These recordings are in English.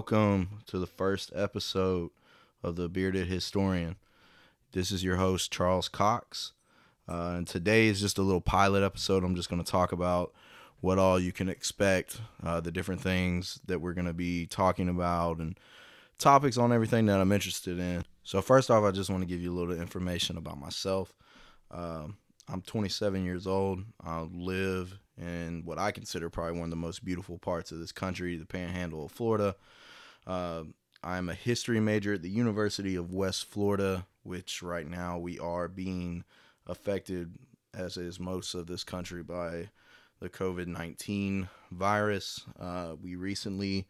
Welcome to the first episode of The Bearded Historian. This is your host, Charles Cox. Uh, and today is just a little pilot episode. I'm just going to talk about what all you can expect, uh, the different things that we're going to be talking about, and topics on everything that I'm interested in. So, first off, I just want to give you a little information about myself. Um, I'm 27 years old. I live in what I consider probably one of the most beautiful parts of this country, the panhandle of Florida. Uh, I'm a history major at the University of West Florida, which right now we are being affected, as is most of this country, by the COVID 19 virus. Uh, we recently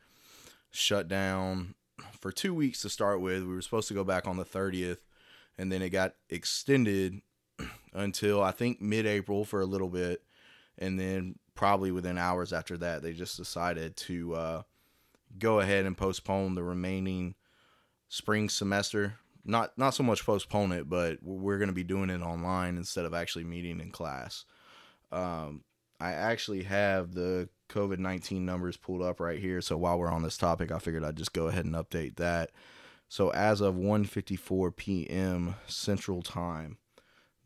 shut down for two weeks to start with. We were supposed to go back on the 30th, and then it got extended until I think mid April for a little bit. And then probably within hours after that, they just decided to uh, go ahead and postpone the remaining spring semester. Not not so much postpone it, but we're going to be doing it online instead of actually meeting in class. Um, I actually have the COVID 19 numbers pulled up right here. So while we're on this topic, I figured I'd just go ahead and update that. So as of 1:54 p.m. Central Time,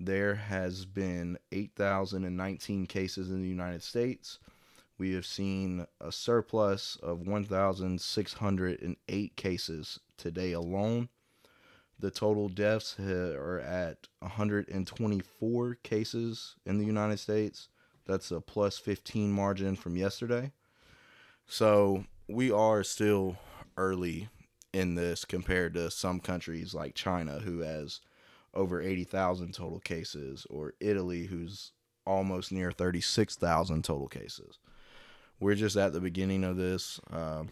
there has been 8,019 cases in the United States. We have seen a surplus of 1,608 cases today alone. The total deaths are at 124 cases in the United States. That's a plus 15 margin from yesterday. So we are still early in this compared to some countries like China, who has over 80,000 total cases, or Italy, who's almost near 36,000 total cases. We're just at the beginning of this. Uh,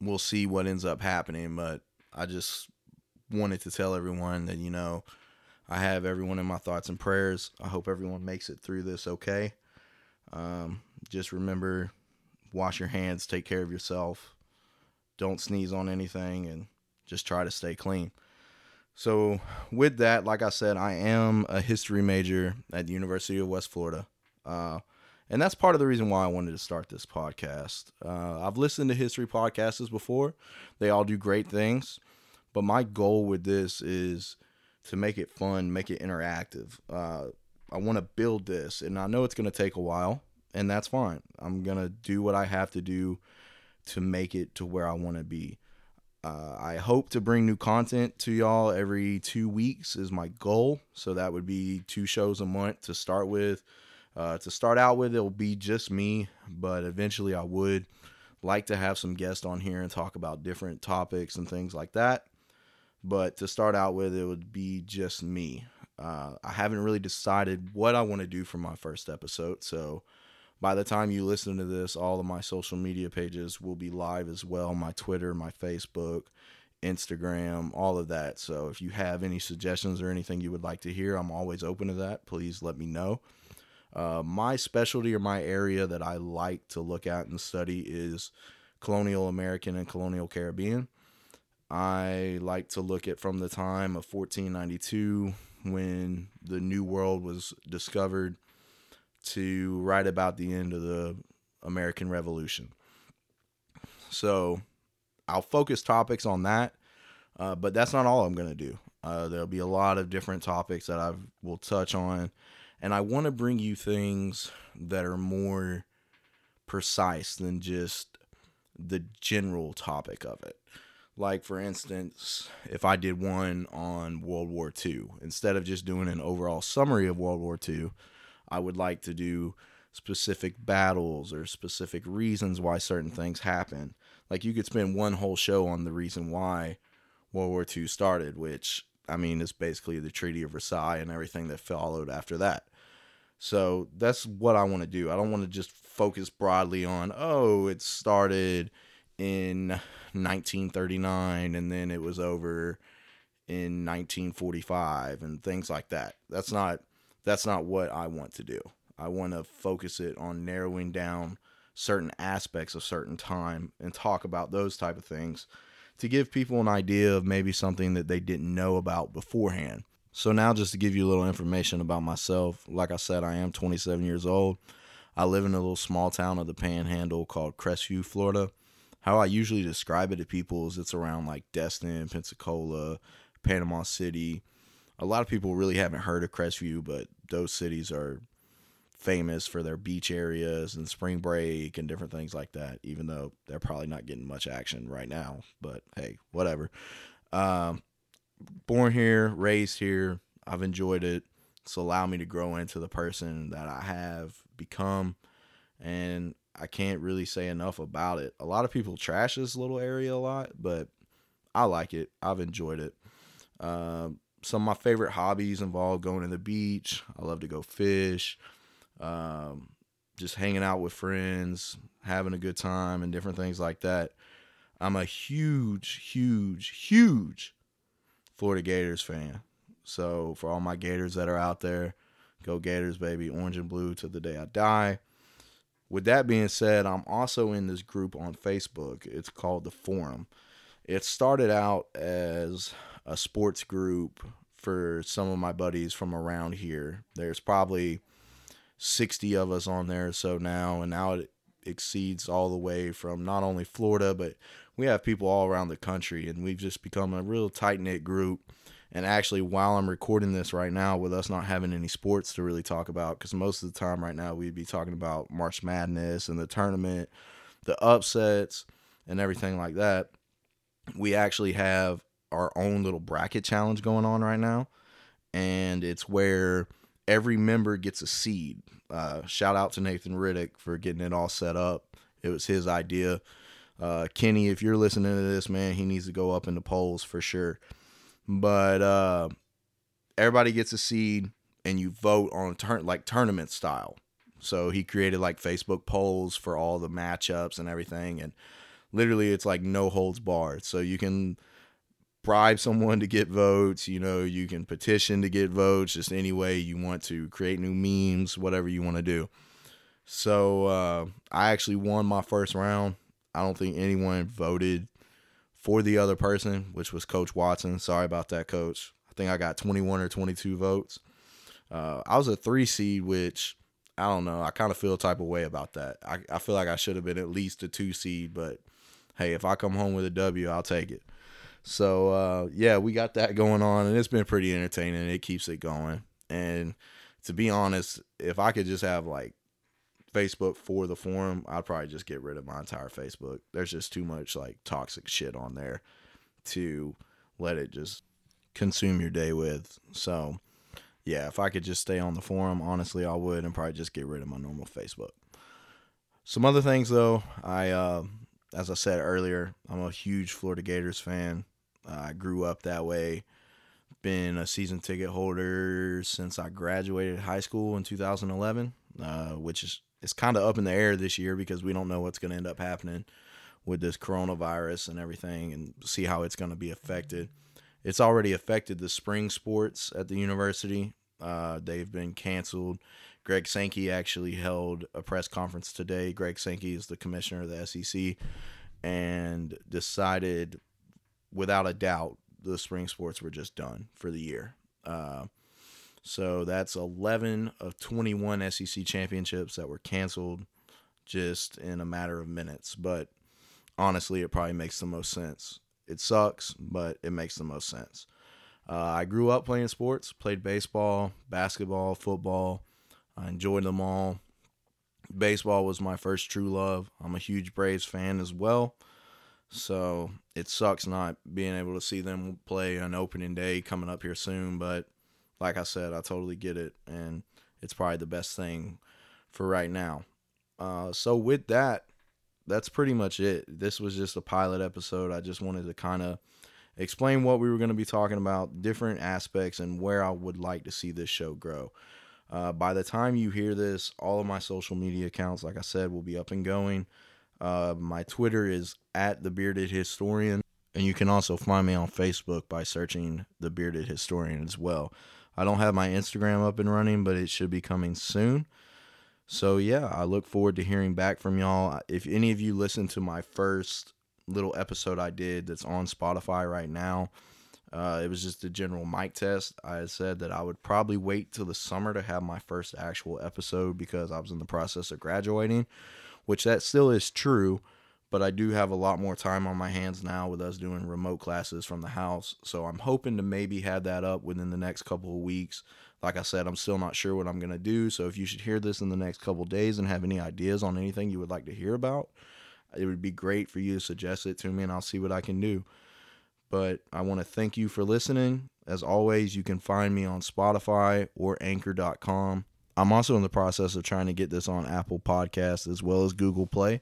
we'll see what ends up happening, but I just wanted to tell everyone that, you know, I have everyone in my thoughts and prayers. I hope everyone makes it through this okay. Um, just remember wash your hands, take care of yourself, don't sneeze on anything, and just try to stay clean. So, with that, like I said, I am a history major at the University of West Florida. Uh, and that's part of the reason why I wanted to start this podcast. Uh, I've listened to history podcasts before, they all do great things. But my goal with this is to make it fun, make it interactive. Uh, I want to build this, and I know it's going to take a while, and that's fine. I'm going to do what I have to do to make it to where I want to be. Uh, I hope to bring new content to y'all every two weeks is my goal. So that would be two shows a month to start with. Uh, to start out with, it'll be just me, but eventually I would like to have some guests on here and talk about different topics and things like that. But to start out with, it would be just me. Uh, I haven't really decided what I want to do for my first episode. So by the time you listen to this, all of my social media pages will be live as well my Twitter, my Facebook, Instagram, all of that. So if you have any suggestions or anything you would like to hear, I'm always open to that. Please let me know. Uh, my specialty or my area that I like to look at and study is colonial American and colonial Caribbean. I like to look at from the time of 1492 when the New World was discovered to right about the end of the American Revolution. So I'll focus topics on that, uh, but that's not all I'm going to do. Uh, there'll be a lot of different topics that I will touch on, and I want to bring you things that are more precise than just the general topic of it. Like, for instance, if I did one on World War II, instead of just doing an overall summary of World War II, I would like to do specific battles or specific reasons why certain things happen. Like, you could spend one whole show on the reason why World War II started, which, I mean, is basically the Treaty of Versailles and everything that followed after that. So that's what I want to do. I don't want to just focus broadly on, oh, it started in 1939 and then it was over in 1945 and things like that. That's not that's not what I want to do. I want to focus it on narrowing down certain aspects of certain time and talk about those type of things to give people an idea of maybe something that they didn't know about beforehand. So now just to give you a little information about myself, like I said I am 27 years old. I live in a little small town of the Panhandle called Crestview, Florida. How I usually describe it to people is it's around like Destin, Pensacola, Panama City. A lot of people really haven't heard of Crestview, but those cities are famous for their beach areas and spring break and different things like that, even though they're probably not getting much action right now. But hey, whatever. Um, born here, raised here. I've enjoyed it. It's allowed me to grow into the person that I have become. And I can't really say enough about it. A lot of people trash this little area a lot, but I like it. I've enjoyed it. Um, some of my favorite hobbies involve going to the beach. I love to go fish um, just hanging out with friends, having a good time, and different things like that. I'm a huge, huge, huge Florida Gators fan. So for all my Gators that are out there, go Gators, baby, orange and blue to the day I die. With that being said, I'm also in this group on Facebook. It's called the Forum. It started out as a sports group for some of my buddies from around here. There's probably 60 of us on there so now and now it exceeds all the way from not only Florida but we have people all around the country and we've just become a real tight knit group and actually while I'm recording this right now with us not having any sports to really talk about because most of the time right now we'd be talking about March Madness and the tournament the upsets and everything like that we actually have our own little bracket challenge going on right now and it's where every member gets a seed. Uh, shout out to Nathan Riddick for getting it all set up. It was his idea. Uh, Kenny, if you're listening to this, man, he needs to go up in the polls for sure. But uh, everybody gets a seed, and you vote on turn like tournament style. So he created like Facebook polls for all the matchups and everything, and literally it's like no holds barred. So you can bribe someone to get votes. You know, you can petition to get votes, just any way you want to create new memes, whatever you want to do. So uh, I actually won my first round. I don't think anyone voted for the other person, which was Coach Watson. Sorry about that, Coach. I think I got 21 or 22 votes. Uh, I was a three seed, which I don't know. I kind of feel a type of way about that. I, I feel like I should have been at least a two seed, but hey, if I come home with a W, I'll take it. So uh, yeah, we got that going on, and it's been pretty entertaining. It keeps it going. And to be honest, if I could just have like Facebook for the forum, I'd probably just get rid of my entire Facebook. There's just too much like toxic shit on there to let it just consume your day with. So yeah, if I could just stay on the forum, honestly, I would, and probably just get rid of my normal Facebook. Some other things though, I uh, as I said earlier, I'm a huge Florida Gators fan. I grew up that way. Been a season ticket holder since I graduated high school in 2011, uh, which is it's kind of up in the air this year because we don't know what's going to end up happening with this coronavirus and everything, and see how it's going to be affected. It's already affected the spring sports at the university. Uh, they've been canceled. Greg Sankey actually held a press conference today. Greg Sankey is the commissioner of the SEC and decided without a doubt, the spring sports were just done for the year. Uh, so that's 11 of 21 SEC championships that were canceled just in a matter of minutes. But honestly, it probably makes the most sense. It sucks, but it makes the most sense. Uh, I grew up playing sports, played baseball, basketball, football. I enjoyed them all. Baseball was my first true love. I'm a huge Braves fan as well. So it sucks not being able to see them play on opening day coming up here soon. But like I said, I totally get it. And it's probably the best thing for right now. Uh, so with that, that's pretty much it. This was just a pilot episode. I just wanted to kind of explain what we were going to be talking about, different aspects, and where I would like to see this show grow. Uh, by the time you hear this, all of my social media accounts, like I said, will be up and going. Uh, my Twitter is at the Bearded Historian, and you can also find me on Facebook by searching the Bearded Historian as well. I don't have my Instagram up and running, but it should be coming soon. So yeah, I look forward to hearing back from y'all. If any of you listened to my first little episode I did that's on Spotify right now, Uh, it was just a general mic test. I said that I would probably wait till the summer to have my first actual episode because I was in the process of graduating, which that still is true. But I do have a lot more time on my hands now with us doing remote classes from the house. So I'm hoping to maybe have that up within the next couple of weeks. Like I said, I'm still not sure what I'm going to do. So if you should hear this in the next couple days and have any ideas on anything you would like to hear about, it would be great for you to suggest it to me and I'll see what I can do. But I want to thank you for listening. As always, you can find me on Spotify or anchor.com. I'm also in the process of trying to get this on Apple Podcasts as well as Google Play.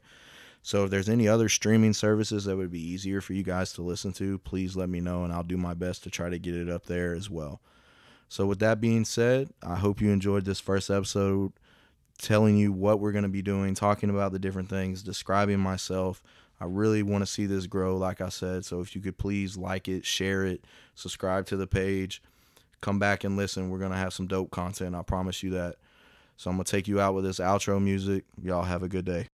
So if there's any other streaming services that would be easier for you guys to listen to, please let me know and I'll do my best to try to get it up there as well. So with that being said, I hope you enjoyed this first episode telling you what we're going to be doing, talking about the different things, describing myself. I really want to see this grow like I said. So if you could please like it, share it, subscribe to the page, come back and listen. We're to have some dope content. I promise you that. So I'm to take you out with this outro music. Y'all have a good day.